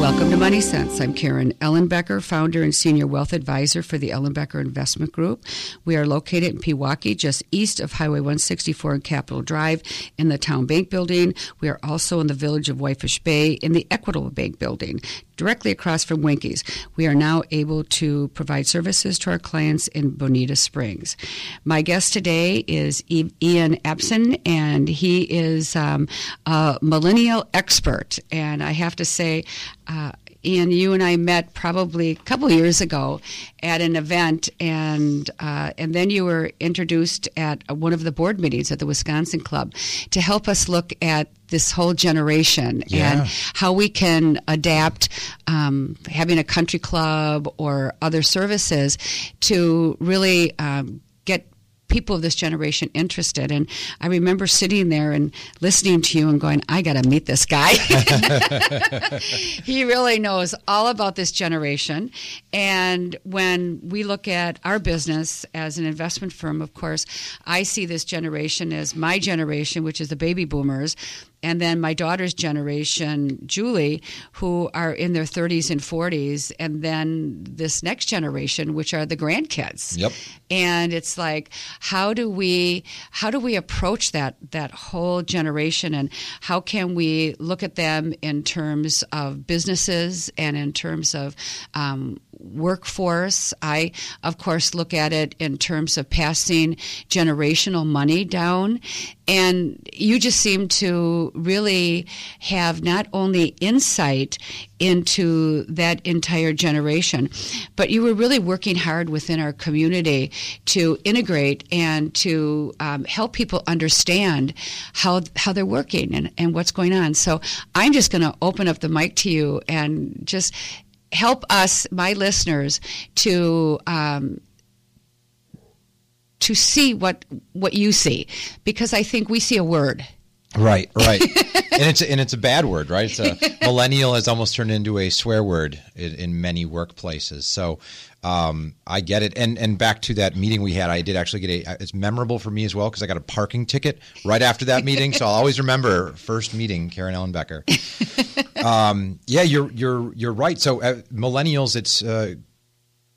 Welcome to Money Sense. I'm Karen Ellenbecker, founder and senior wealth advisor for the Ellenbecker Investment Group. We are located in Pewaukee, just east of Highway 164 and Capitol Drive in the Town Bank Building. We are also in the village of Whitefish Bay in the Equitable Bank Building directly across from Winkies. We are now able to provide services to our clients in Bonita Springs. My guest today is Ian Abston, and he is um, a millennial expert. And I have to say, uh, Ian, you and I met probably a couple years ago at an event, and uh, and then you were introduced at one of the board meetings at the Wisconsin Club to help us look at this whole generation yeah. and how we can adapt um, having a country club or other services to really um, people of this generation interested. And I remember sitting there and listening to you and going, I got to meet this guy. he really knows all about this generation. And when we look at our business as an investment firm, of course, I see this generation as my generation, which is the baby boomers and then my daughter's generation, Julie, who are in their 30s and 40s, and then this next generation, which are the grandkids. Yep. And it's like, how do we how do we approach that that whole generation, and how can we look at them in terms of businesses and in terms of um, workforce. I, of course, look at it in terms of passing generational money down. And you just seem to really have not only insight into that entire generation, but you were really working hard within our community to integrate and to um, help people understand how how they're working and, and what's going on. So I'm just going to open up the mic to you and just help us, my listeners, to um, to see what what you see, because I think we see a word. Right, right, and it's and it's a bad word, right? It's a millennial has almost turned into a swear word in, in many workplaces. So um, I get it. And and back to that meeting we had, I did actually get a. It's memorable for me as well because I got a parking ticket right after that meeting. so I'll always remember first meeting Karen Ellenbecker. um, yeah, you're you're you're right. So uh, millennials, it's uh,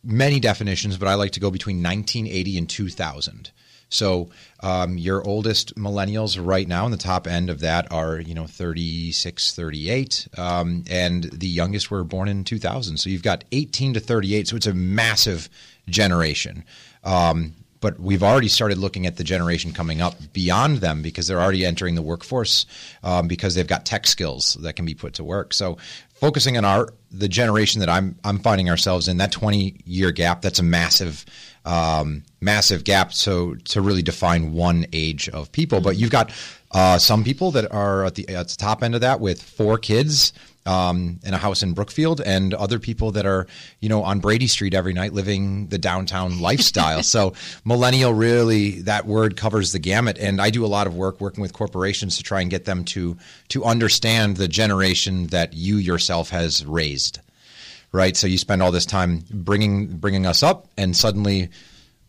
many definitions, but I like to go between 1980 and 2000. So um, your oldest millennials right now in the top end of that are you know 36 38 um, and the youngest were born in 2000 so you've got 18 to 38 so it's a massive generation um, but we've already started looking at the generation coming up beyond them because they're already entering the workforce um, because they've got tech skills that can be put to work. So focusing on our the generation that I'm I'm finding ourselves in that 20 year gap that's a massive um, massive gap so to really define one age of people. But you've got uh, some people that are at the at the top end of that with four kids um, in a house in Brookfield, and other people that are, you know, on Brady Street every night living the downtown lifestyle. so millennial really that word covers the gamut. And I do a lot of work working with corporations to try and get them to to understand the generation that you yourself has raised. Right. So you spend all this time bringing bringing us up, and suddenly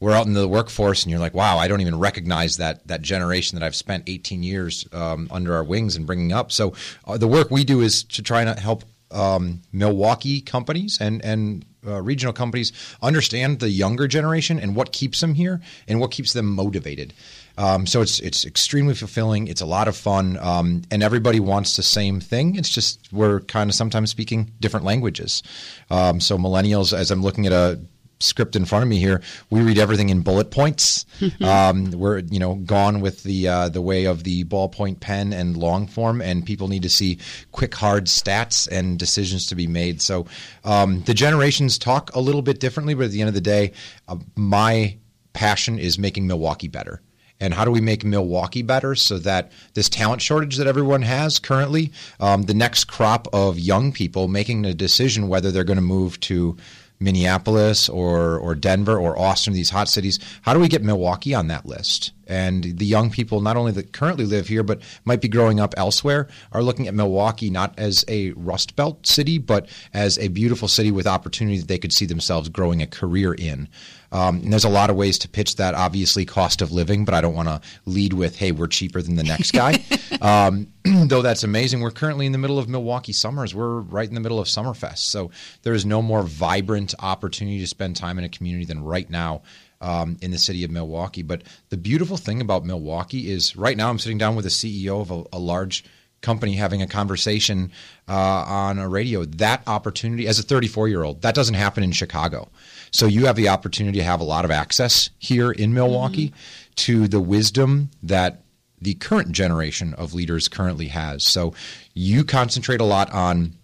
we're out in the workforce and you're like, wow, I don't even recognize that that generation that I've spent 18 years um, under our wings and bringing up. So uh, the work we do is to try and help um, Milwaukee companies and and uh, regional companies understand the younger generation and what keeps them here and what keeps them motivated. Um, so it's it's extremely fulfilling. It's a lot of fun, um, and everybody wants the same thing. It's just we're kind of sometimes speaking different languages. Um, so millennials, as I'm looking at a script in front of me here, we read everything in bullet points. um, we're you know gone with the uh, the way of the ballpoint pen and long form, and people need to see quick, hard stats and decisions to be made. So um, the generations talk a little bit differently, but at the end of the day, uh, my passion is making Milwaukee better. And how do we make Milwaukee better so that this talent shortage that everyone has currently, um, the next crop of young people making a decision whether they're going to move to Minneapolis or or Denver or Austin, these hot cities. How do we get Milwaukee on that list? And the young people, not only that currently live here, but might be growing up elsewhere, are looking at Milwaukee not as a Rust Belt city, but as a beautiful city with opportunity that they could see themselves growing a career in. Um, and there's a lot of ways to pitch that. Obviously, cost of living, but I don't want to lead with, "Hey, we're cheaper than the next guy." um, though that's amazing. We're currently in the middle of Milwaukee summers. We're right in the middle of Summerfest, so there is no more vibrant opportunity to spend time in a community than right now. Um, in the city of Milwaukee. But the beautiful thing about Milwaukee is right now I'm sitting down with a CEO of a, a large company having a conversation uh, on a radio. That opportunity, as a 34 year old, that doesn't happen in Chicago. So you have the opportunity to have a lot of access here in Milwaukee mm-hmm. to the wisdom that the current generation of leaders currently has. So you concentrate a lot on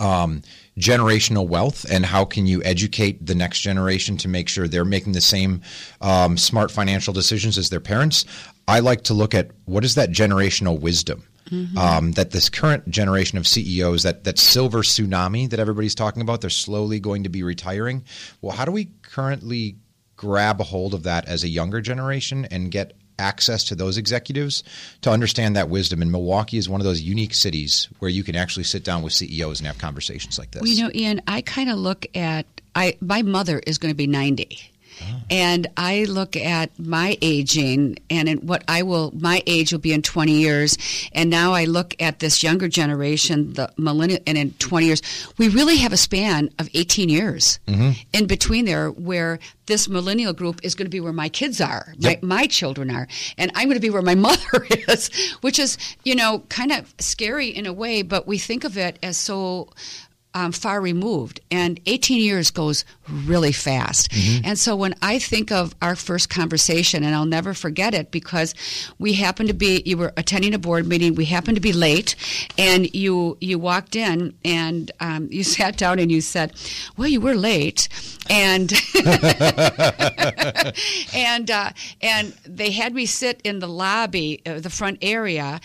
um, generational wealth and how can you educate the next generation to make sure they're making the same um, smart financial decisions as their parents. I like to look at what is that generational wisdom Mm-hmm. Um, that this current generation of CEOs, that that silver tsunami that everybody's talking about, they're slowly going to be retiring. Well, how do we currently grab a hold of that as a younger generation and get access to those executives to understand that wisdom. And Milwaukee is one of those unique cities where you can actually sit down with CEOs and have conversations like this. Well, you know, Ian, I kind of look at I my mother is going to be 90 and I look at my aging and in what I will, my age will be in 20 years. And now I look at this younger generation, the millennial, and in 20 years, we really have a span of 18 years mm-hmm. in between there where this millennial group is going to be where my kids are, yep. my, my children are, and I'm going to be where my mother is, which is, you know, kind of scary in a way, but we think of it as so um, far removed, and 18 years goes really fast. Mm-hmm. And so when I think of our first conversation, and I'll never forget it because we happened to be you were attending a board meeting, we happened to be late, and you you walked in and um, you sat down and you said, "Well, you were late," and and uh, and they had me sit in the lobby, uh, the front area,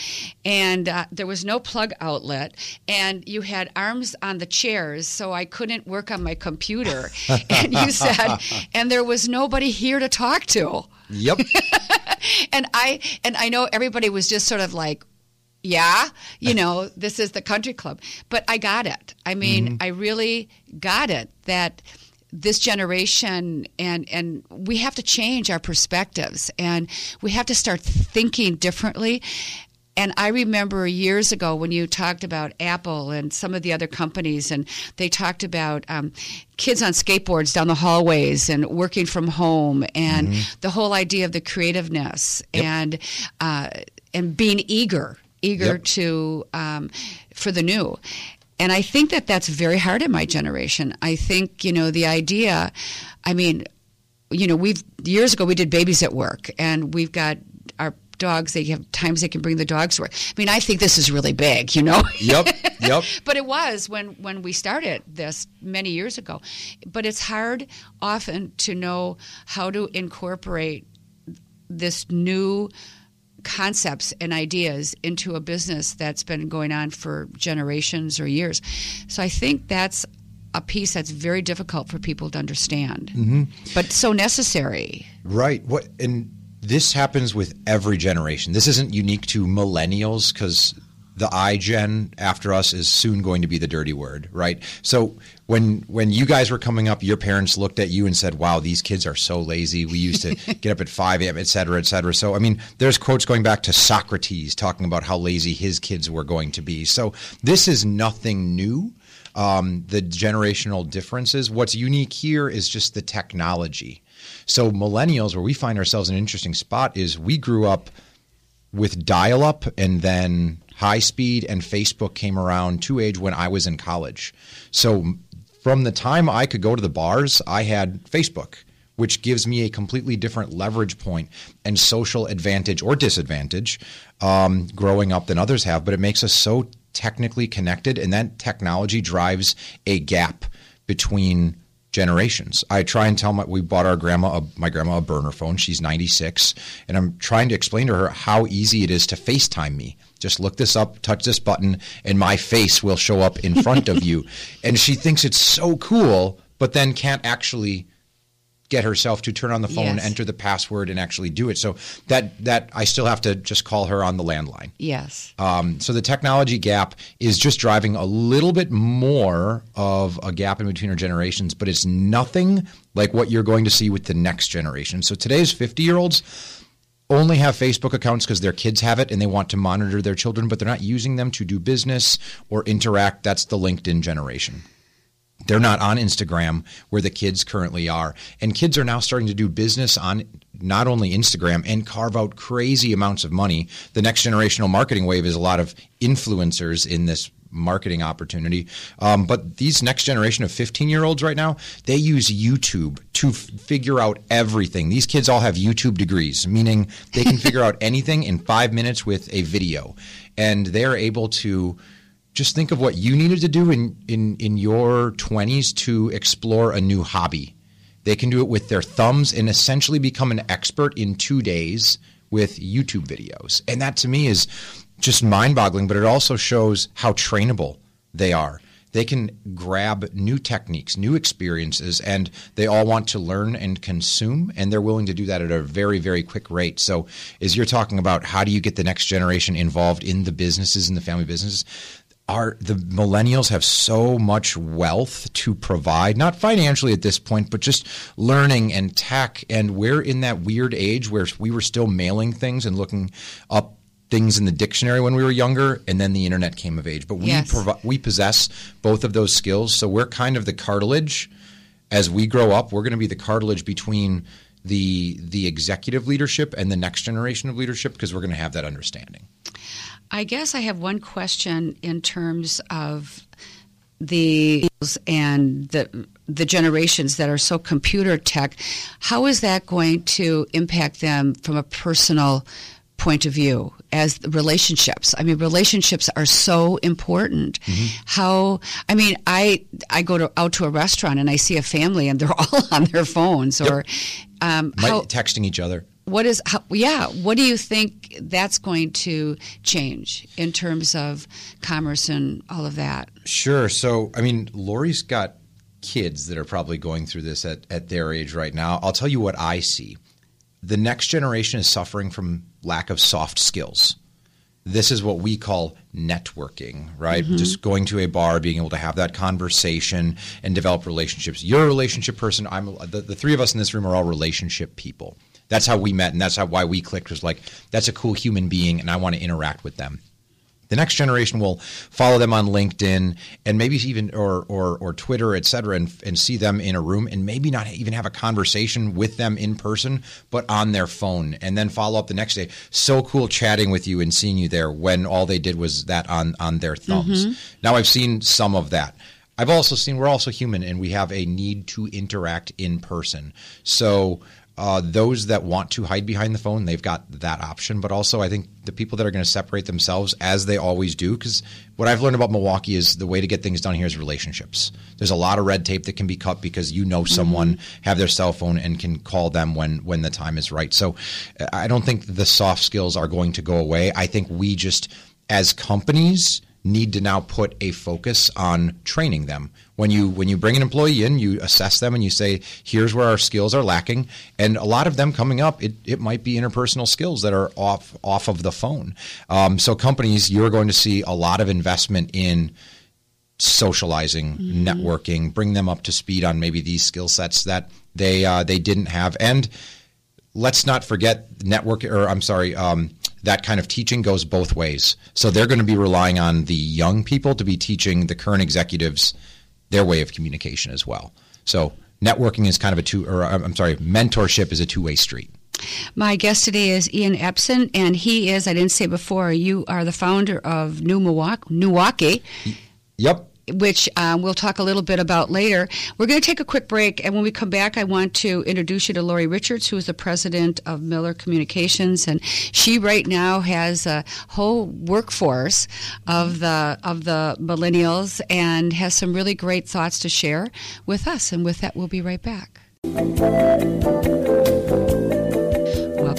and uh, there was no plug outlet, and you had arms on the chairs, so I couldn't work on my computer. and you said, and there was nobody here to talk to. Yep. and I and I know everybody was just sort of like, yeah, you know, this is the country club. But I got it. I mean, mm-hmm. I really got it that this generation and and we have to change our perspectives and we have to start thinking differently and I remember years ago when you talked about Apple and some of the other companies, and they talked about um, kids on skateboards down the hallways and working from home, and mm-hmm. the whole idea of the creativeness yep. and uh, and being eager, eager yep. to um, for the new. And I think that that's very hard in my generation. I think you know the idea. I mean, you know, we've years ago we did babies at work, and we've got our dogs. They have times they can bring the dogs to work. I mean, I think this is really big, you know. Yep. Yep. but it was when when we started this many years ago. But it's hard often to know how to incorporate this new concepts and ideas into a business that's been going on for generations or years. So I think that's a piece that's very difficult for people to understand, mm-hmm. but so necessary. Right. What and this happens with every generation. This isn't unique to millennials because the iGen after us is soon going to be the dirty word, right? So when when you guys were coming up, your parents looked at you and said, "Wow, these kids are so lazy. We used to get up at five a.m., et cetera, et cetera." So I mean, there's quotes going back to Socrates talking about how lazy his kids were going to be. So this is nothing new. Um, the generational differences. What's unique here is just the technology. So millennials, where we find ourselves in an interesting spot, is we grew up with dial up and then high speed and Facebook came around to age when I was in college. So from the time I could go to the bars, I had Facebook, which gives me a completely different leverage point and social advantage or disadvantage um, growing up than others have. But it makes us so technically connected, and that technology drives a gap between generations. I try and tell my we bought our grandma a, my grandma a burner phone. She's 96 and I'm trying to explain to her how easy it is to FaceTime me. Just look this up, touch this button and my face will show up in front of you. And she thinks it's so cool but then can't actually get herself to turn on the phone, Yes. enter the password, and actually do it. So that that I still have to just call her on the landline. Yes. Um, so the technology gap is just driving a little bit more of a gap in between our generations, but it's nothing like what you're going to see with the next generation. So today's 50 year olds only have Facebook accounts because their kids have it and they want to monitor their children, but they're not using them to do business or interact. That's the LinkedIn generation. They're not on Instagram where the kids currently are. And kids are now starting to do business on not only Instagram and carve out crazy amounts of money. The next generational marketing wave is a lot of influencers in this marketing opportunity. Um, but these next generation of 15 year olds right now, they use YouTube to f- figure out everything. These kids all have YouTube degrees, meaning they can figure out anything in five minutes with a video. And they're able to just think of what you needed to do in, in, in your 20s to explore a new hobby. They can do it with their thumbs and essentially become an expert in two days with YouTube videos. And that to me is just mind boggling, but it also shows how trainable they are. They can grab new techniques, new experiences, and they all want to learn and consume, and they're willing to do that at a very, very quick rate. So, as you're talking about how do you get the next generation involved in the businesses and the family businesses, are the millennials have so much wealth to provide not financially at this point but just learning and tech. And we're in that weird age where we were still mailing things and looking up things in the dictionary when we were younger and then the internet came of age. But we Yes. provi- we possess both of those skills. So we're kind of the cartilage. As we grow up we're going to be the cartilage between the the executive leadership and the next generation of leadership because we're going to have that understanding I guess I have one question in terms of the and the the generations that are so computer tech. How is that going to impact them from a personal point of view as relationships? I mean, relationships are so important. How I mean, I I go to out to a restaurant and I see a family and they're all on their phones or um, how texting each other what is how, yeah what do you think that's going to change in terms of commerce and all of that Sure. So, I mean, Lori's got kids that are probably going through this at, at their age right now. I'll tell you what I see. The next generation is suffering from lack of soft skills. This is what we call networking, right? Mm-hmm. Just going to a bar, being able to have that conversation and develop relationships. You're a relationship person. I'm the, the three of us in this room are all relationship people. That's how we met, and that's how why we clicked. Was like that's a cool human being, and I want to interact with them. The next generation will follow them on LinkedIn and maybe even or or, or Twitter, et cetera, and, and see them in a room and maybe not even have a conversation with them in person, but on their phone, and then follow up the next day. So cool chatting with you and seeing you there when all they did was that on on their thumbs. Mm-hmm. Now I've seen some of that. I've also seen we're also human and we have a need to interact in person. So uh, those that want to hide behind the phone, they've got that option. But also, I think the people that are going to separate themselves, as they always do, because what I've learned about Milwaukee is the way to get things done here is relationships. There's a lot of red tape that can be cut because you know someone, have their cell phone, and can call them when when the time is right. So I don't think the soft skills are going to go away. I think we just, as companies, need to now put a focus on training them. When you when you bring an employee in, you assess them and you say, here's where our skills are lacking. And a lot of them coming up, it, it might be interpersonal skills that are off off of the phone. Um, so companies, you're going to see a lot of investment in socializing, networking, bring them up to speed on maybe these skill sets that they uh, they didn't have. And let's not forget network or I'm sorry, um, that kind of teaching goes both ways. So they're going to be relying on the young people to be teaching the current executives their way of communication as well. So networking is kind of a two, or uh, I'm sorry, mentorship is a two way street. my guest today is ian Abston and he is i didn't say before you are the founder of NEWaukee, milwaukee Yep. Which um, we'll talk a little bit about later. We're going to take a quick break, and when we come back, I want to introduce you to Lori Richards, who is the president of Mueller Communications, and she right now has a whole workforce of the of the millennials and has some really great thoughts to share with us. And with that, we'll be right back.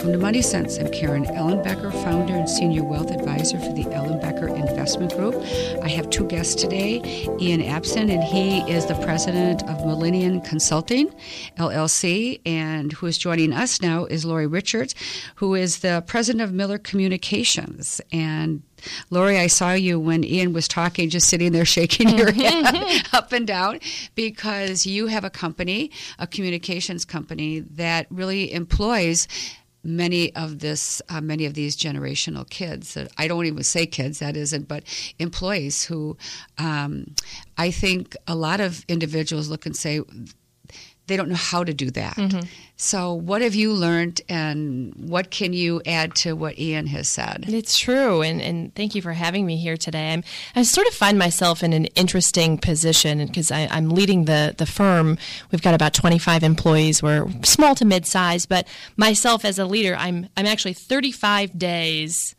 Welcome to Money Sense. I'm Karen Ellenbecker, founder and senior wealth advisor for the Ellenbecker Investment Group. I have two guests today Ian Abston, and he is the president of Millennium Consulting LLC. And who is joining us now is Lori Richards, who is the president of Mueller Communications. And Lori, I saw you when Ian was talking, just sitting there shaking your head up and down because you have a company, a communications company that really employs many of this uh, many of these generational kids that i don't even say kids that isn't but employees who um, i think a lot of individuals look and say they don't know how to do that. Mm-hmm. So, what have you learned, and what can you add to what Ian has said? It's true, and, and thank you for having me here today. I'm, I sort of find myself in an interesting position because I'm leading the, the firm. We've got about 25 employees. We're small to mid size, but myself as a leader, I'm, I'm actually 35 days.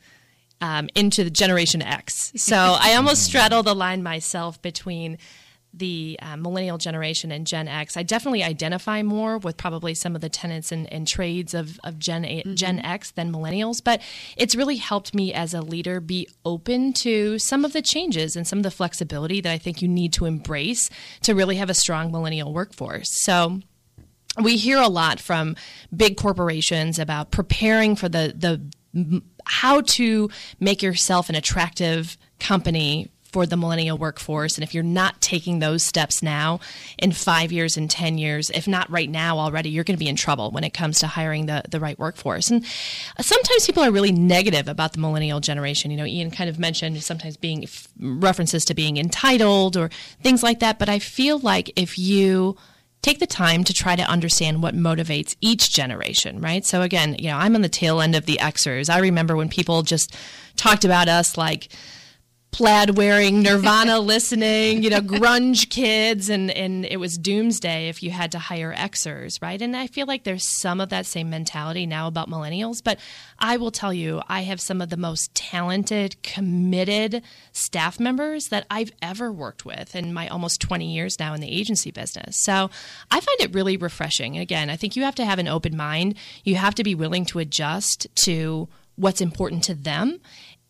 Um, into the Generation X. So I almost straddle the line myself between the uh, millennial generation and Gen X, I definitely identify more with probably some of the tenets and, and trades of, of Gen, A, mm-hmm. Gen X than millennials. But it's really helped me as a leader be open to some of the changes and some of the flexibility that I think you need to embrace to really have a strong millennial workforce. So we hear a lot from big corporations about preparing for the the how to make yourself an attractive company for the millennial workforce. And if you're not taking those steps now, in five years and 10 years, if not right now already, you're going to be in trouble when it comes to hiring the, the right workforce. And uh, sometimes people are really negative about the millennial generation. You know, Ian kind of mentioned sometimes being references to being entitled or things like that. But I feel like if you take the time to try to understand what motivates each generation, right? So again, you know, I'm on the tail end of the Xers. I remember when people just talked about us like, plaid wearing, Nirvana listening, you know, grunge kids, and, and it was doomsday if you had to hire Xers, right? And I feel like there's some of that same mentality now about millennials, but I will tell you, I have some of the most talented, committed staff members that I've ever worked with in my almost 20 years now in the agency business. So I find it really refreshing. again, I think you have to have an open mind, you have to be willing to adjust to what's important to them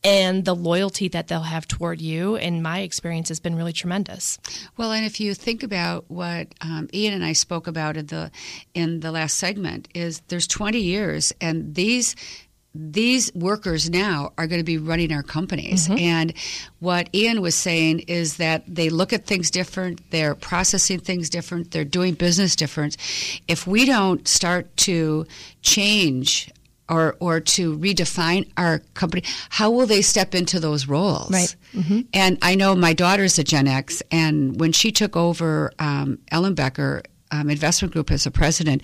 and the loyalty that they'll have toward you in my experience has been really tremendous well and if you think about what um, ian and i spoke about in the in the last segment is there's 20 years and these these workers now are going to be running our companies. Mm-hmm. And what Ian was saying is that they look at things different, they're processing things different, they're doing business different. If we don't start to change or or to redefine our company how will they step into those roles right mm-hmm. and i know my daughter's a gen x and when she took over um, ellenbecker um, investment group as a president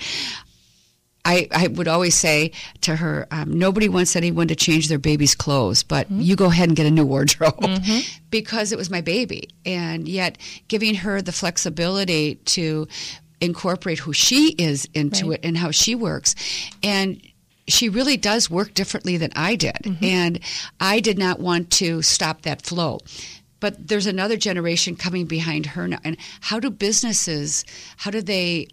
I, I would always say to her, um, nobody wants anyone to change their baby's clothes, but mm-hmm. you go ahead and get a new wardrobe mm-hmm. because it was my baby. And yet, giving her the flexibility to incorporate who she is into right. it and how she works. And she really does work differently than I did. Mm-hmm. And I did not want to stop that flow. But there's another generation coming behind her now. And how do businesses, how do they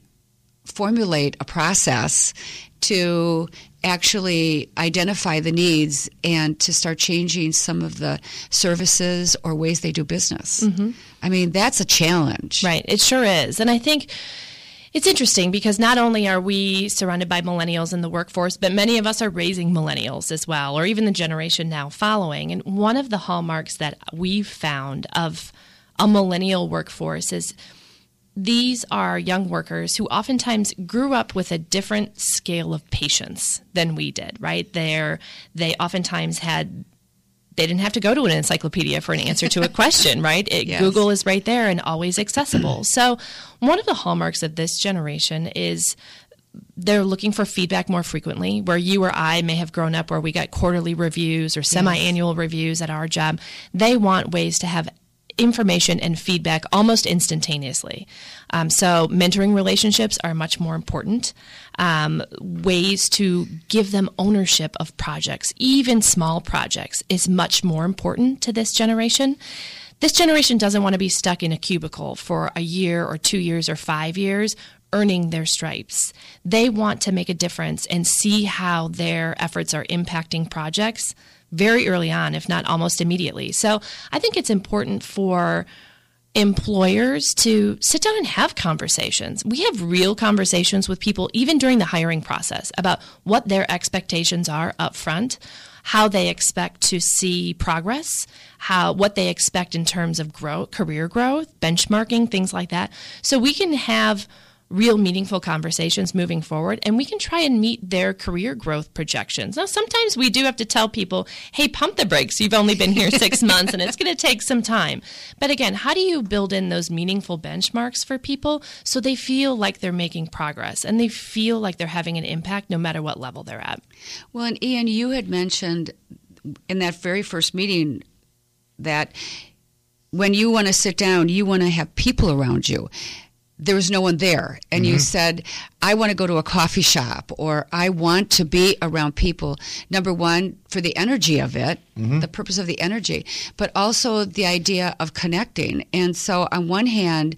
formulate a process to actually identify the needs and to start changing some of the services or ways they do business? Mm-hmm. I mean, that's a challenge. Right. It sure is. And I think it's interesting because not only are we surrounded by millennials in the workforce, but many of us are raising millennials as well, or even the generation now following. And one of the hallmarks that we've found of a millennial workforce is these are young workers who oftentimes grew up with a different scale of patience than we did, right? They're, they oftentimes had they didn't have to go to an encyclopedia for an answer to a question, right? It, yes. Google is right there and always accessible. Mm-hmm. so, one of the hallmarks of this generation is they're looking for feedback more frequently where you or i may have grown up where we got quarterly reviews or semi-annual yes. reviews at our job they want ways to have information and feedback almost instantaneously. Um, so, mentoring relationships are much more important. Um, ways to give them ownership of projects, even small projects, is much more important to this generation this generation doesn't want to be stuck in a cubicle for a year or two years or five years earning their stripes. They want to make a difference and see how their efforts are impacting projects very early on, if not almost immediately. So I think it's important for employers to sit down and have conversations. We have real conversations with people, even during the hiring process, about what their expectations are up front, how they expect to see progress, how what they expect in terms of growth, career growth, benchmarking, things like that. So we can have real meaningful conversations moving forward and we can try and meet their career growth projections. Now, sometimes we do have to tell people, hey, pump the brakes. You've only been here six months and it's going to take some time. But again, how do you build in those meaningful benchmarks for people so they feel like they're making progress and they feel like they're having an impact no matter what level they're at? Well, and Ian, you had mentioned in that very first meeting that when you want to sit down, you want to have people around you there was no one there and mm-hmm. you said i want to go to a coffee shop or i want to be around people number one for the energy of it mm-hmm. the purpose of the energy but also the idea of connecting and so on one hand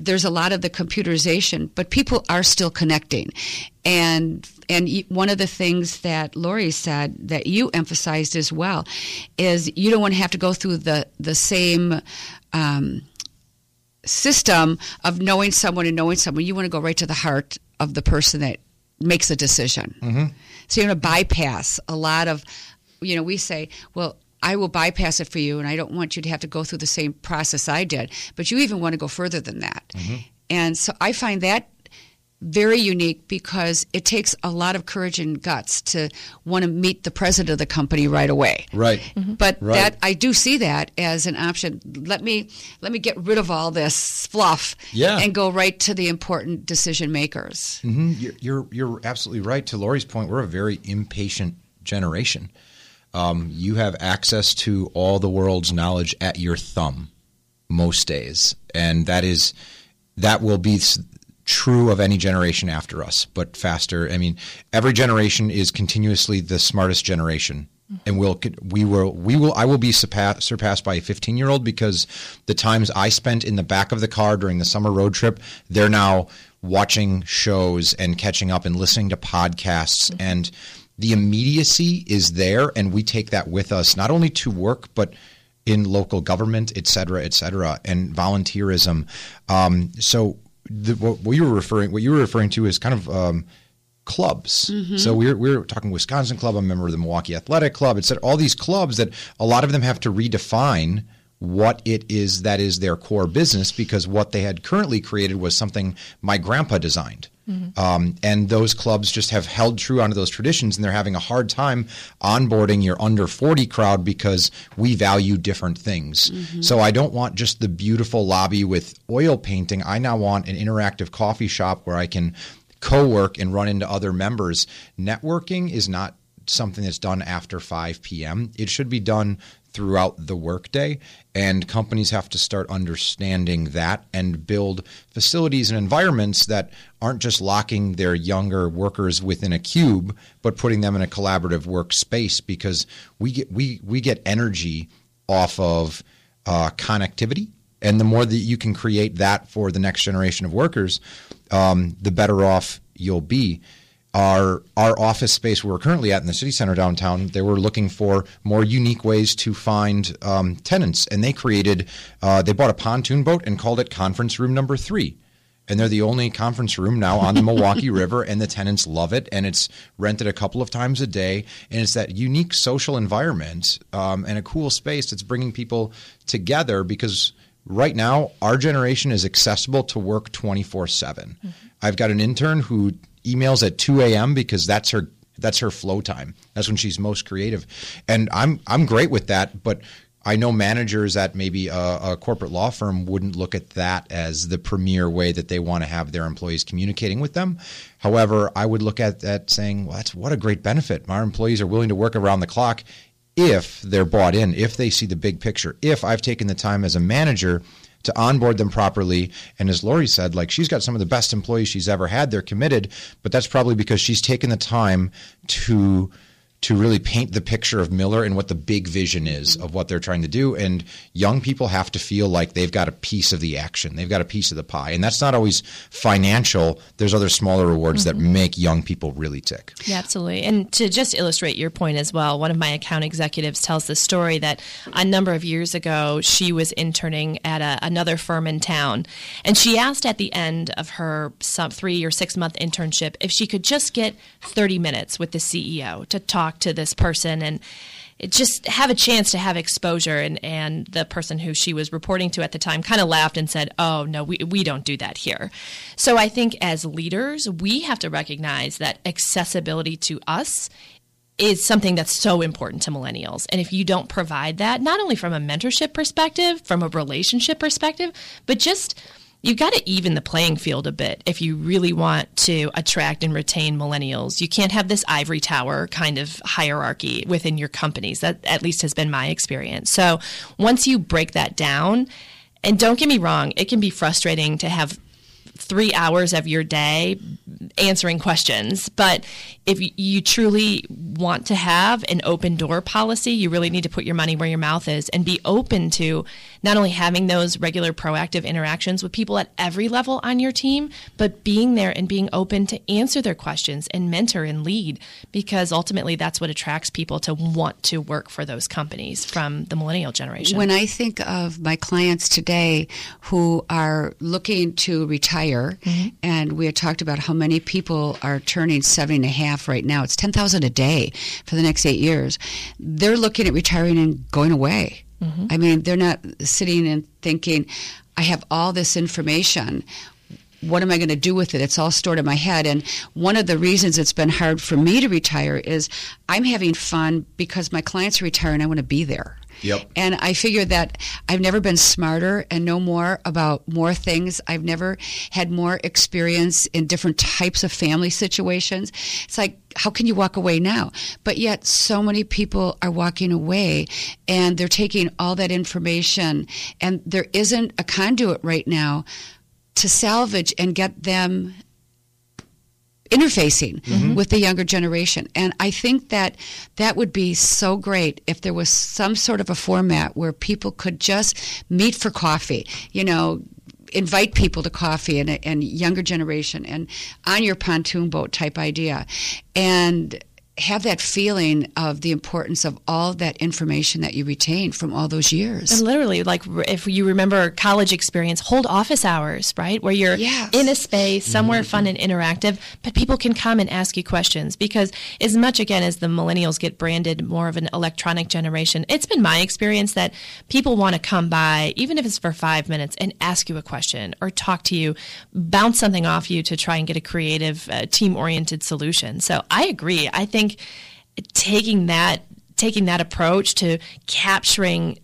there's a lot of the computerization but people are still connecting and and one of the things that Lori said that you emphasized as well is you don't want to have to go through the the same um, system of knowing someone and knowing someone, you want to go right to the heart of the person that makes a decision. Mm-hmm. So you're going to bypass a lot of, you know, we say, well, I will bypass it for you, and I don't want you to have to go through the same process I did. But you even want to go further than that. Mm-hmm. And so I find that very unique because it takes a lot of courage and guts to want to meet the president of the company right away. Right. Mm-hmm. But right. that I do see that as an option. Let me let me get rid of all this fluff yeah. and go right to the important decision makers. Mm-hmm. You're, you're, you're absolutely right. To Lori's point, we're a very impatient generation. Um, you have access to all the world's knowledge at your thumb most days, and that is that will be true of any generation after us, but faster. I mean, every generation is continuously the smartest generation. And we'll we will we will I will be surpassed, surpassed by a 15 year old because the times I spent in the back of the car during the summer road trip, they're now watching shows and catching up and listening to podcasts mm-hmm. and the immediacy is there and we take that with us not only to work but in local government, et cetera, et cetera, and volunteerism. Um, so the, what you were referring what you were referring to is kind of um, clubs. Mm-hmm. So we're we're talking Wisconsin Club. I'm a member of the Milwaukee Athletic Club. It's all these clubs that a lot of them have to redefine what it is that is their core business because what they had currently created was something my grandpa designed. Mm-hmm. Um, and those clubs just have held true onto those traditions, and they're having a hard time onboarding your under 40 crowd because we value different things. Mm-hmm. So I don't want just the beautiful lobby with oil painting. I now want an interactive coffee shop where I can co work and run into other members. Networking is not something that's done after 5 p.m. It should be done throughout the workday. And companies have to start understanding that and build facilities and environments that aren't just locking their younger workers within a cube, but putting them in a collaborative workspace because we get we we get energy off of uh, connectivity. And the more that you can create that for the next generation of workers, um, the better off you'll be our our office space we're currently at in the city center downtown, they were looking for more unique ways to find um, tenants, and they created uh, they bought a pontoon boat and called it Conference Room Number Three. And they're the only conference room now on the Milwaukee River, and the tenants love it. And it's rented a couple of times a day, and it's that unique social environment um, and a cool space that's bringing people together. Because right now, our generation is accessible to work twenty four seven. Mm-hmm. I've got an intern who emails at 2 a.m. because that's her that's her flow time. That's when she's most creative, and I'm I'm great with that. But I know managers at maybe a, a, corporate law firm wouldn't look at that as the premier way that they want to have their employees communicating with them. However, I would look at that saying, well, that's what a great benefit. Our employees are willing to work around the clock if they're bought in, if they see the big picture, if I've taken the time as a manager to onboard them properly. And as Lori said, like she's got some of the best employees she's ever had. They're committed, but that's probably because she's taken the time to to really paint the picture of Mueller and what the big vision is of what they're trying to do. And young people have to feel like they've got a piece of the action, they've got a piece of the pie. And that's not always financial, there's other smaller rewards mm-hmm. that make young people really tick. Yeah, absolutely. And to just illustrate your point as well, one of my account executives tells the story that a number of years ago, she was interning at a, another firm in town. And she asked at the end of her some three or six month internship if she could just get 30 minutes with the CEO to talk talk to this person and just have a chance to have exposure and, and the person who she was reporting to at the time kind of laughed and said oh no we, we don't do that here so i think as leaders we have to recognize that accessibility to us is something that's so important to millennials. And if you don't provide that, not only from a mentorship perspective, from a relationship perspective, but just you've got to even the playing field a bit if you really want to attract and retain millennials. You can't have this ivory tower kind of hierarchy within your companies. That at least has been my experience. So once you break that down, and don't get me wrong, it can be frustrating to have three hours of your day answering questions. But if you truly want to have an open door policy, you really need to put your money where your mouth is and be open to not only having those regular proactive interactions with people at every level on your team, but being there and being open to answer their questions and mentor and lead because ultimately that's what attracts people to want to work for those companies from the millennial generation. When I think of my clients today who are looking to retire, mm-hmm. and we had talked about how many people are turning 70 and a half right now, it's 10,000 a day for the next eight years. They're looking at retiring and going away. Mm-hmm. I mean, they're not sitting and thinking, I have all this information. What am I going to do with it? It's all stored in my head. And one of the reasons it's been hard for me to retire is I'm having fun because my clients are retiring. I want to be there. Yep. And I figure that I've never been smarter and know more about more things. I've never had more experience in different types of family situations. It's like, how can you walk away now? But yet, so many people are walking away and they're taking all that information, and there isn't a conduit right now to salvage and get them interfacing mm-hmm. with the younger generation. And I think that that would be so great if there was some sort of a format where people could just meet for coffee, you know, invite people to coffee and, and younger generation and on your pontoon boat type idea. And have that feeling of the importance of all that information that you retain from all those years. And literally, like if you remember college experience, hold office hours, right? Where you're yes. in a space somewhere mm-hmm. fun and interactive, but people can come and ask you questions because as much again as the millennials get branded more of an electronic generation, it's been my experience that people want to come by, even if it's for five minutes, and ask you a question or talk to you, bounce something off you to try and get a creative, uh, team-oriented solution. So I agree. I think think taking that taking that approach to capturing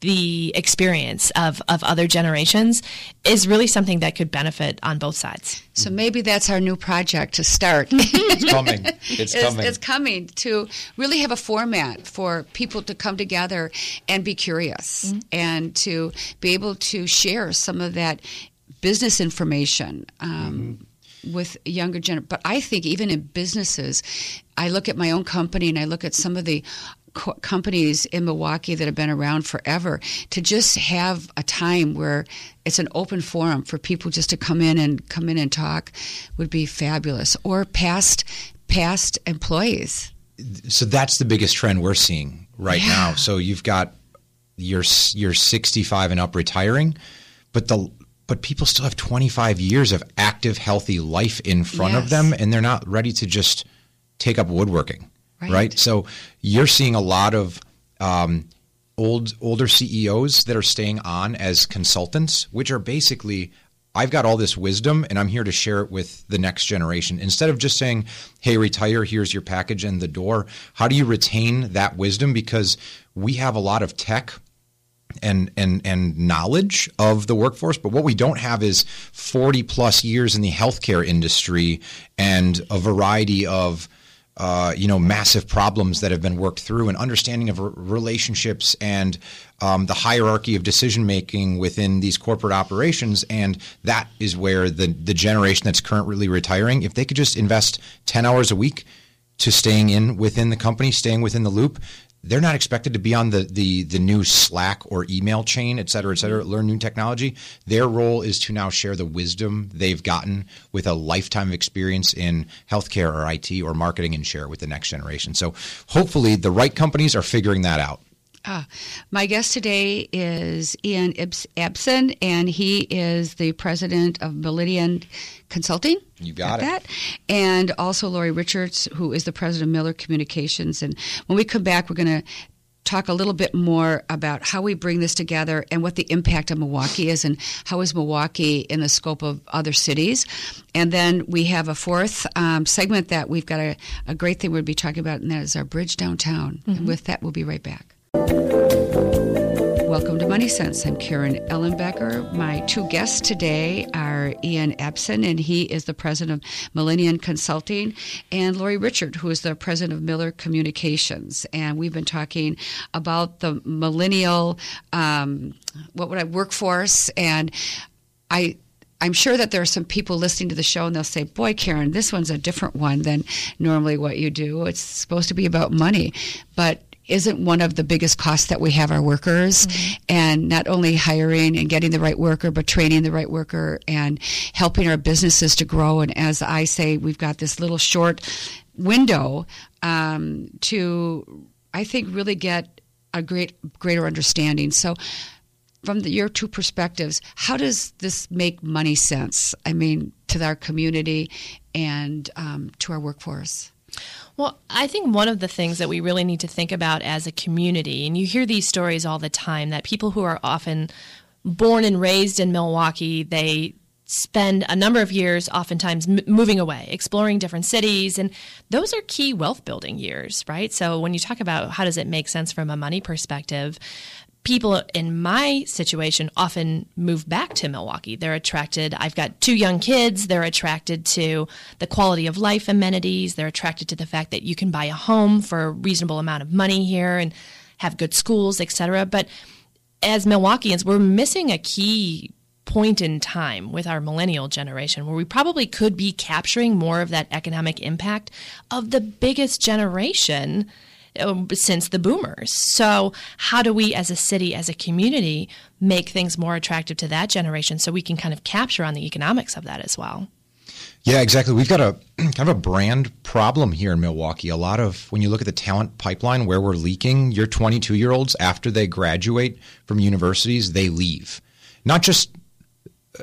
the experience of, of other generations is really something that could benefit on both sides. So maybe that's our new project to start. it's coming. It's, it's coming. It's coming to really have a format for people to come together and be curious mm-hmm. and to be able to share some of that business information. Um, mm-hmm with younger gener but I think even in businesses, I look at my own company and I look at some of the co- companies in Milwaukee that have been around forever to just have a time where it's an open forum for people just to come in and come in and talk would be fabulous or past past employees. So that's the biggest trend we're seeing right yeah. now. So you've got you're you're 65 and up retiring, but the but people still have 25 years of active, healthy life in front yes. of them, and they're not ready to just take up woodworking, right? right? So you're seeing a lot of um, old older CEOs that are staying on as consultants, which are basically I've got all this wisdom and I'm here to share it with the next generation. Instead of just saying, hey, retire, here's your package and the door, how do you retain that wisdom? Because we have a lot of tech and and and knowledge of the workforce but what we don't have is 40 plus years in the healthcare industry and a variety of uh, you know massive problems that have been worked through and understanding of relationships and um, the hierarchy of decision making within these corporate operations and that is where the the generation that's currently retiring if they could just invest 10 hours a week to staying in within the company, staying within the loop. They're not expected to be on the, the, the new Slack or email chain, et cetera, et cetera, mm-hmm. learn new technology. Their role is to now share the wisdom they've gotten with a lifetime of experience in healthcare or IT or marketing and share with the next generation. So hopefully the right companies are figuring that out. Uh, my guest today is Ian Abston, and he is the president of Millennium Consulting. You got it. That. And also Lori Richards, who is the president of Mueller Communications. And when we come back, we're going to talk a little bit more about how we bring this together and what the impact of Milwaukee is and how is Milwaukee in the scope of other cities. And then we have a fourth um, segment that we've got a, a great thing we'll be talking about, and that is our bridge downtown. And with that, we'll be right back. Welcome to Money Sense. I'm Karen Ellenbecker. My two guests today are Ian Abston, and he is the president of Millennium Consulting, and Lori Richard, who is the president of Mueller Communications. And we've been talking about the millennial, um, what would I, workforce, and I I'm sure that there are some people listening to the show and they'll say, Boy, Karen, this one's a different one than normally what you do. It's supposed to be about money. But isn't one of the biggest costs that we have our workers mm-hmm. and not only hiring and getting the right worker but training the right worker and helping our businesses to grow and as i say we've got this little short window um, to i think really get a great greater understanding so from the, your two perspectives, how does this make money sense? I mean, to our community and um, to our workforce. Well, I think one of the things that we really need to think about as a community, and you hear these stories all the time, that people who are often born and raised in Milwaukee, they spend a number of years oftentimes m- moving away, exploring different cities, and those are key wealth building years, right? So when you talk about how does it make sense from a money perspective, people in my situation often move back to Milwaukee. They're attracted, I've got two young kids, they're attracted to the quality of life amenities, they're attracted to the fact that you can buy a home for a reasonable amount of money here and have good schools, etc. But as Milwaukeeans, we're missing a key point in time with our millennial generation where we probably could be capturing more of that economic impact of the biggest generation Uh, since the boomers. So, how do we as a city, as a community, make things more attractive to that generation so we can kind of capture on the economics of that as well? Yeah, exactly. We've got a kind of a brand problem here in Milwaukee. A lot of when you look at the talent pipeline where we're leaking, your 22 year olds after they graduate from universities, they leave. Not just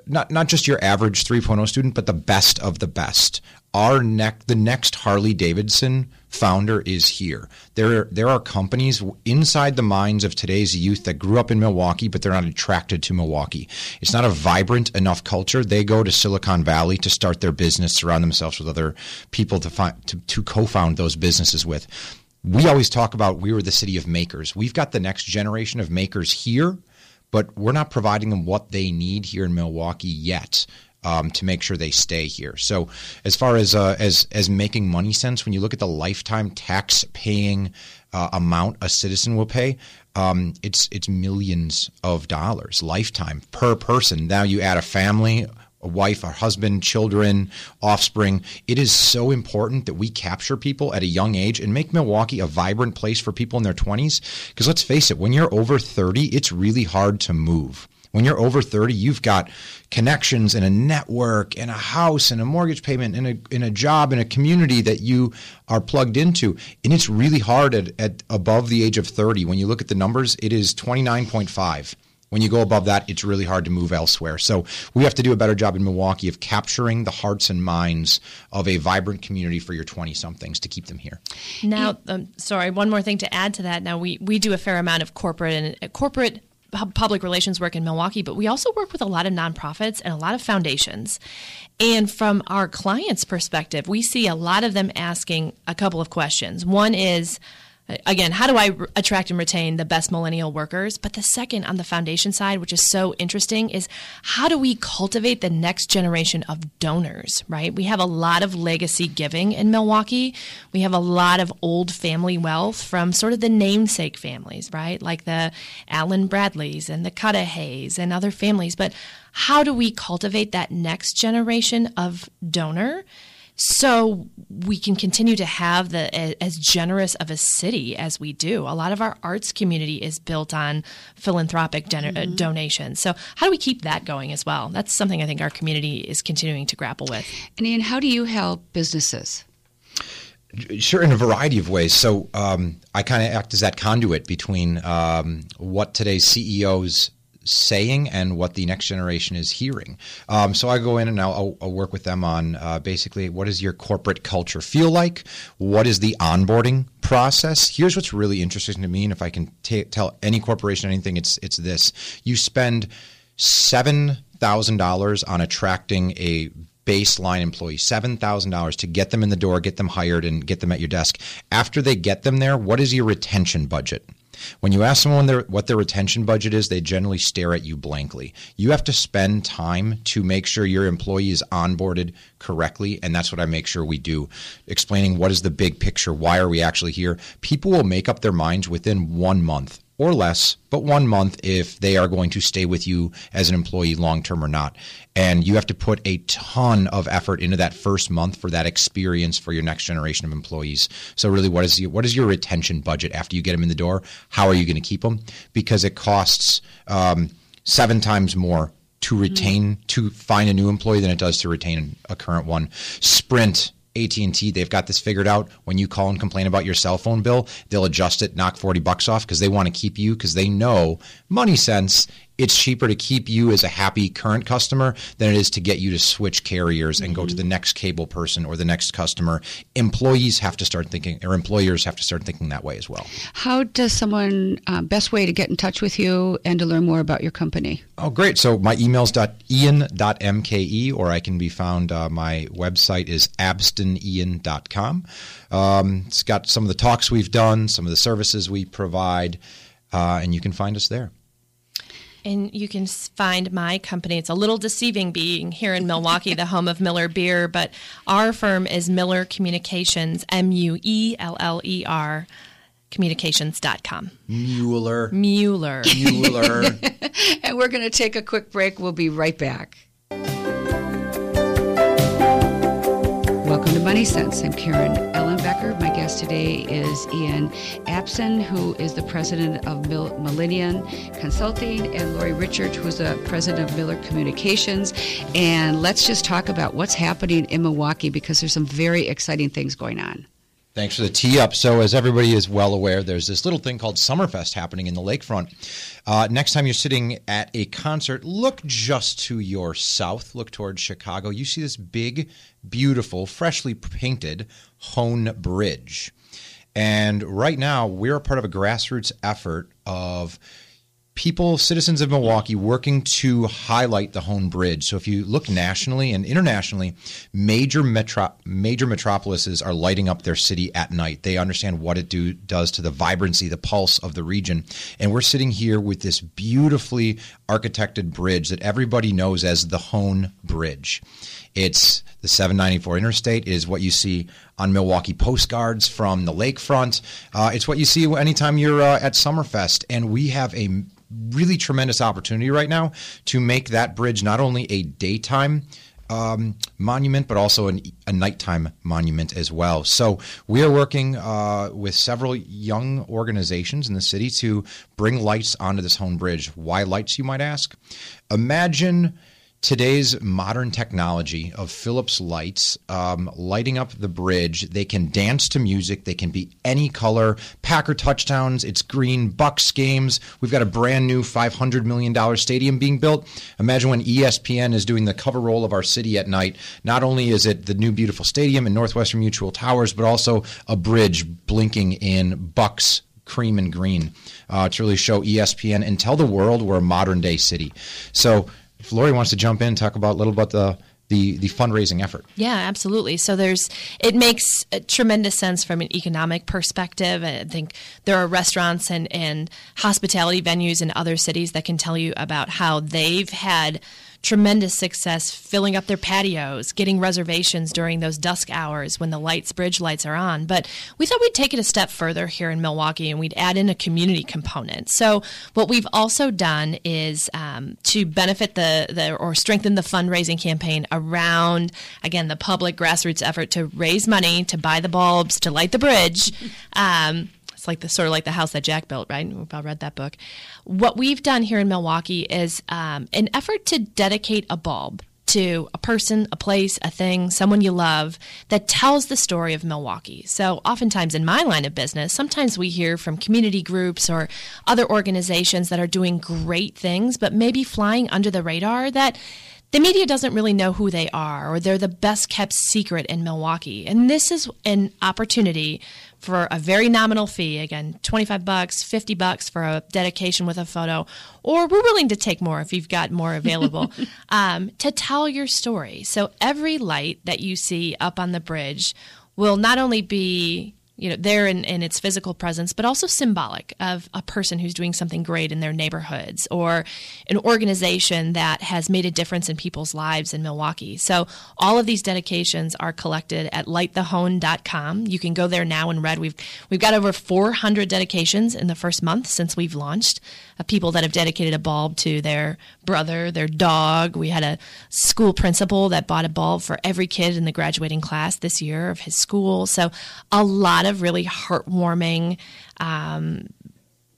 not not just your average 3.0 student, but the best of the best. Our neck the next Harley Davidson founder is here. There, there are companies inside the minds of today's youth that grew up in Milwaukee, but they're not attracted to Milwaukee. It's not a vibrant enough culture. They go to Silicon Valley to start their business, surround themselves with other people to find to, to co-found those businesses with. We always talk about we were the city of makers. We've got the next generation of makers here, but we're not providing them what they need here in Milwaukee yet um, to make sure they stay here. So, as far as uh, as as making money sense, when you look at the lifetime tax paying uh, amount a citizen will pay, um, it's it's millions of dollars lifetime per person. Now you add a family. A wife, a husband, children, offspring. It is so important that we capture people at a young age and make Milwaukee a vibrant place for people in their 20s. Because let's face it, when you're over 30, it's really hard to move. When you're over 30, you've got connections and a network and a house and a mortgage payment and a, and a job and a community that you are plugged into. And it's really hard at, at above the age of 30. When you look at the numbers, it is 29.5. When you go above that, it's really hard to move elsewhere. So we have to do a better job in Milwaukee of capturing the hearts and minds of a vibrant community for your 20 somethings to keep them here. Now, um, sorry, one more thing to add to that. Now, we, we do a fair amount of corporate and uh, corporate public relations work in Milwaukee, but we also work with a lot of nonprofits and a lot of foundations. And from our clients' perspective, we see a lot of them asking a couple of questions. One is, again, how do I attract and retain the best millennial workers? But the second on the foundation side, which is so interesting, is how do we cultivate the next generation of donors, right? We have a lot of legacy giving in Milwaukee. We have a lot of old family wealth from sort of the namesake families, right? Like the Allen Bradleys and the Cudahys and other families. But how do we cultivate that next generation of donor? So we can continue to have the as generous of a city as we do. A lot of our arts community is built on philanthropic gener- mm-hmm. donations. So how do we keep that going as well? That's something I think our community is continuing to grapple with. And Ian, how do you help businesses? Sure, in a variety of ways. So um, I kind of act as that conduit between um, what today's CEOs saying and what the next generation is hearing. Um, so I go in and I'll, I'll work with them on uh, basically what does your corporate culture feel like? What is the onboarding process? Here's what's really interesting to me, and if I can t- tell any corporation anything, it's it's this: you spend seven thousand dollars on attracting a baseline employee, $7,000 to get them in the door, get them hired, and get them at your desk. After they get them there, what is your retention budget? When you ask someone their, what their retention budget is, they generally stare at you blankly. You have to spend time to make sure your employee is onboarded correctly, and that's what I make sure we do. Explaining what is the big picture, why are we actually here? People will make up their minds within one month or less, but one month if they are going to stay with you as an employee long term or not. And you have to put a ton of effort into that first month for that experience for your next generation of employees. So really, what is your, what is your retention budget after you get them in the door? How are you going to keep them? Because it costs um, seven times more to retain mm-hmm. to find a new employee than it does to retain a current one. Sprint AT&T, they've got this figured out. When you call and complain about your cell phone bill, they'll adjust it, knock 40 bucks off because they want to keep you because they know money sense it's cheaper to keep you as a happy current customer than it is to get you to switch carriers and mm-hmm. go to the mm-hmm. next cable person or the next customer. Employees have to start thinking, or employers have to start thinking that way as well. How does someone, uh, best way to get in touch with you and to learn more about your company? Oh, great. So my email is ian.mke, or I can be found, uh, my website is abstonian.com. Um, it's got some of the talks we've done, some of the services we provide, uh, and you can find us there. And you can find my company. It's a little deceiving being here in Milwaukee, the home of Miller Beer, but our firm is Mueller Communications, M U E L L E R communications.com. Mueller. Mueller. Mueller. and we're going to take a quick break. We'll be right back. To Money Sense. I'm Karen Ellenbecker. My guest today is Ian Abston, who is the president of Mil- Millennium Consulting, and Lori Richard, who's the president of Mueller Communications. And let's just talk about what's happening in Milwaukee because there's some very exciting things going on. Thanks for the tee up. So, as everybody is well aware, there's this little thing called Summerfest happening in the lakefront. Uh, next time you're sitting at a concert, look just to your south, look towards Chicago. You see this big, beautiful, freshly painted Hoan Bridge. And right now, we're a part of a grassroots effort of people, citizens of Milwaukee, working to highlight the Hoan Bridge. So if you look nationally and internationally, major metro major metropolises are lighting up their city at night. They understand what it do, does to the vibrancy, the pulse of the region. And we're sitting here with this beautifully architected bridge that everybody knows as the Hoan Bridge. It's the 794 interstate is what you see on Milwaukee postcards from the lakefront. Uh, it's what you see anytime you're uh, at Summerfest. And we have a really tremendous opportunity right now to make that bridge not only a daytime um, monument, but also an, a nighttime monument as well. So we are working uh, with several young organizations in the city to bring lights onto this Hoan Bridge. Why lights, you might ask? Imagine today's modern technology of Philips lights um, lighting up the bridge. They can dance to music. They can be any color. Packer touchdowns. It's green. Bucks games. We've got a brand new $500 million stadium being built. Imagine when ESPN is doing the cover roll of our city at night. Not only is it the new beautiful stadium in Northwestern Mutual Towers, but also a bridge blinking in Bucks cream and green uh, to really show ESPN and tell the world we're a modern day city. So Lori wants to jump in, talk about a little about the the the fundraising effort. Yeah, absolutely. So there's it makes tremendous sense from an economic perspective. I think there are restaurants and and hospitality venues in other cities that can tell you about how they've had tremendous success filling up their patios, getting reservations during those dusk hours when the lights, bridge lights are on. But we thought we'd take it a step further here in Milwaukee and we'd add in a community component. So what we've also done is um, to benefit the, the or strengthen the fundraising campaign around again the public grassroots effort to raise money to buy the bulbs to light the bridge. Um, it's like the sort of like the house that Jack built, right? We've all read that book. What we've done here in Milwaukee is um, an effort to dedicate a bulb to a person, a place, a thing, someone you love that tells the story of Milwaukee. So, oftentimes in my line of business, sometimes we hear from community groups or other organizations that are doing great things, but maybe flying under the radar that the media doesn't really know who they are or they're the best kept secret in Milwaukee. And this is an opportunity for a very nominal fee again 25 bucks 50 bucks for a dedication with a photo or we're willing to take more if you've got more available um, to tell your story. So every light that you see up on the bridge will not only be you know there in, in its physical presence but also symbolic of a person who's doing something great in their neighborhoods or an organization that has made a difference in people's lives in milwaukee. So all of these dedications are collected at lightthehoan.com you can go there now and read we've we've got over 400 dedications in the first month since we've launched people that have dedicated a bulb to their brother their dog we had a school principal that bought a bulb for every kid in the graduating class this year of his school so a lot of really heartwarming, um,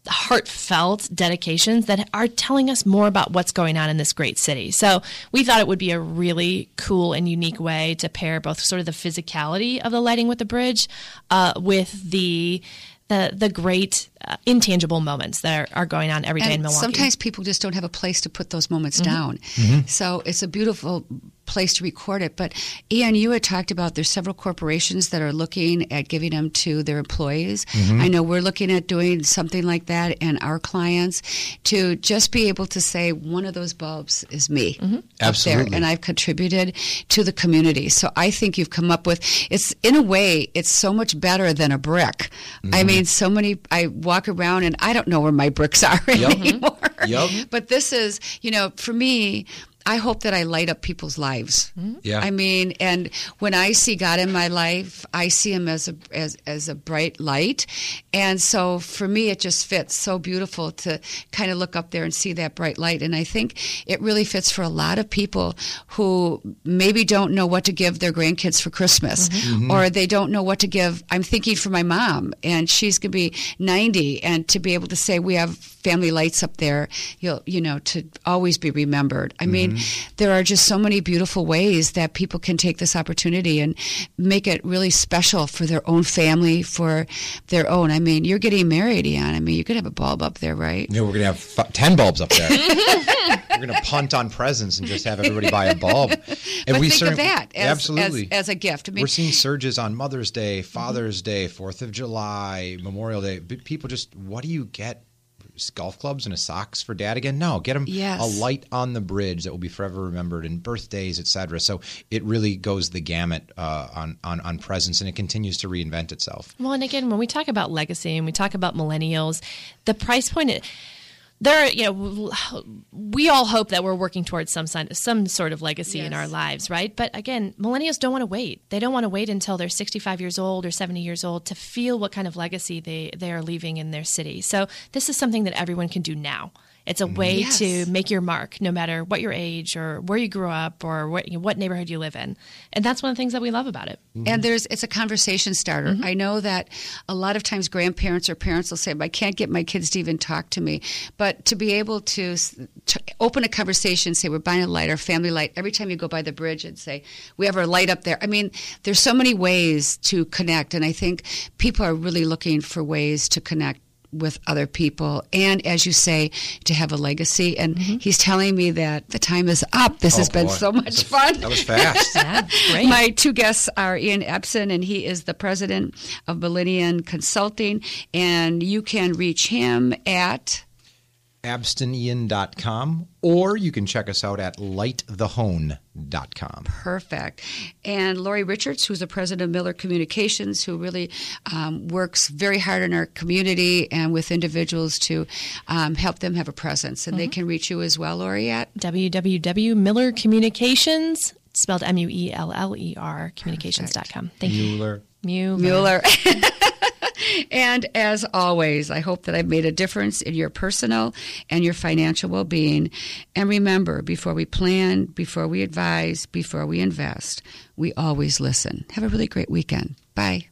heartfelt dedications that are telling us more about what's going on in this great city. So we thought it would be a really cool and unique way to pair both sort of the physicality of the lighting with the bridge uh, with the the the great uh, intangible moments that are, are, going on every day and in Milwaukee. Sometimes people just don't have a place to put those moments mm-hmm. down. Mm-hmm. So it's a beautiful place to record it. But Ian, you had talked about there's several corporations that are looking at giving them to their employees. Mm-hmm. I know we're looking at doing something like that and our clients to just be able to say one of those bulbs is me mm-hmm. Absolutely. there and I've contributed to the community. So I think you've come up with it's in a way it's so much better than a brick. I mm-hmm. mean so many I walk around and I don't know where my bricks are yep. anymore. Yep. But this is, you know, for me I hope that I light up people's lives. Mm-hmm. Yeah. I mean, and when I see God in my life, I see Him as a as as a bright light, and so for me, it just fits so beautiful to kind of look up there and see that bright light. And I think it really fits for a lot of people who maybe don't know what to give their grandkids for Christmas, mm-hmm. mm-hmm. or they don't know what to give. I'm thinking for my mom, and she's gonna be 90, and to be able to say we have family lights up there, you'll you know to always be remembered. I mean mm-hmm. There are just so many beautiful ways that people can take this opportunity and make it really special for their own family, for their own. I mean, you're getting married, Ian. I mean, you could have a bulb up there, right? Yeah, we're gonna have f- ten bulbs up there. we're gonna punt on presents and just have everybody buy a bulb. And but we think of that as, absolutely as, as, a gift. I mean, we're seeing surges on Mother's Day, Father's mm-hmm. Day, Fourth of July, Memorial Day. People just, what do you get golf clubs and a socks for dad again? No, get him yes. a light on the bridge that will be forever remembered in birthdays, etc. So it really goes the gamut uh, on, on on presence, and it continues to reinvent itself. Well, and again, when we talk about legacy and we talk about millennials, the price point. It, there you know we all hope that we're working towards some sign, some sort of legacy yes. in our lives right? But again millennials don't want to wait. They don't want to wait until they're 65 years old or 70 years old to feel what kind of legacy they they are leaving in their city. So this is something that everyone can do now it's a way yes. to make your mark, no matter what your age or where you grew up or what, you know, what neighborhood you live in. And that's one of the things that we love about it. Mm-hmm. And there's it's a conversation starter. Mm-hmm. I know that a lot of times grandparents or parents will say, "I can't get my kids to even talk to me," but to be able to, to open a conversation, say, "We're buying a light, our family light." Every time you go by the bridge and say, "We have our light up there." I mean, there's so many ways to connect, and I think people are really looking for ways to connect with other people and as you say to have a legacy. And mm-hmm. he's telling me that the time is up. This oh, has been so much fun. that was fast. Yeah, great. my two guests are ian abston and he is the president of millennium consulting and you can reach him at abstonian.com, or you can check us out at lightthehoan.com. Perfect. And Lori Richards, who's the president of Mueller Communications, who really um, works very hard in our community and with individuals to um, help them have a presence. And mm-hmm. they can reach you as well, Lori, at www.muellercommunications, spelled M U E L L E R, communications.com. Thank Mueller. you. Mueller. Mueller. and as always, I hope that I've made a difference in your personal and your financial well being. And remember, before we plan, before we advise, before we invest, we always listen. Have a really great weekend. Bye.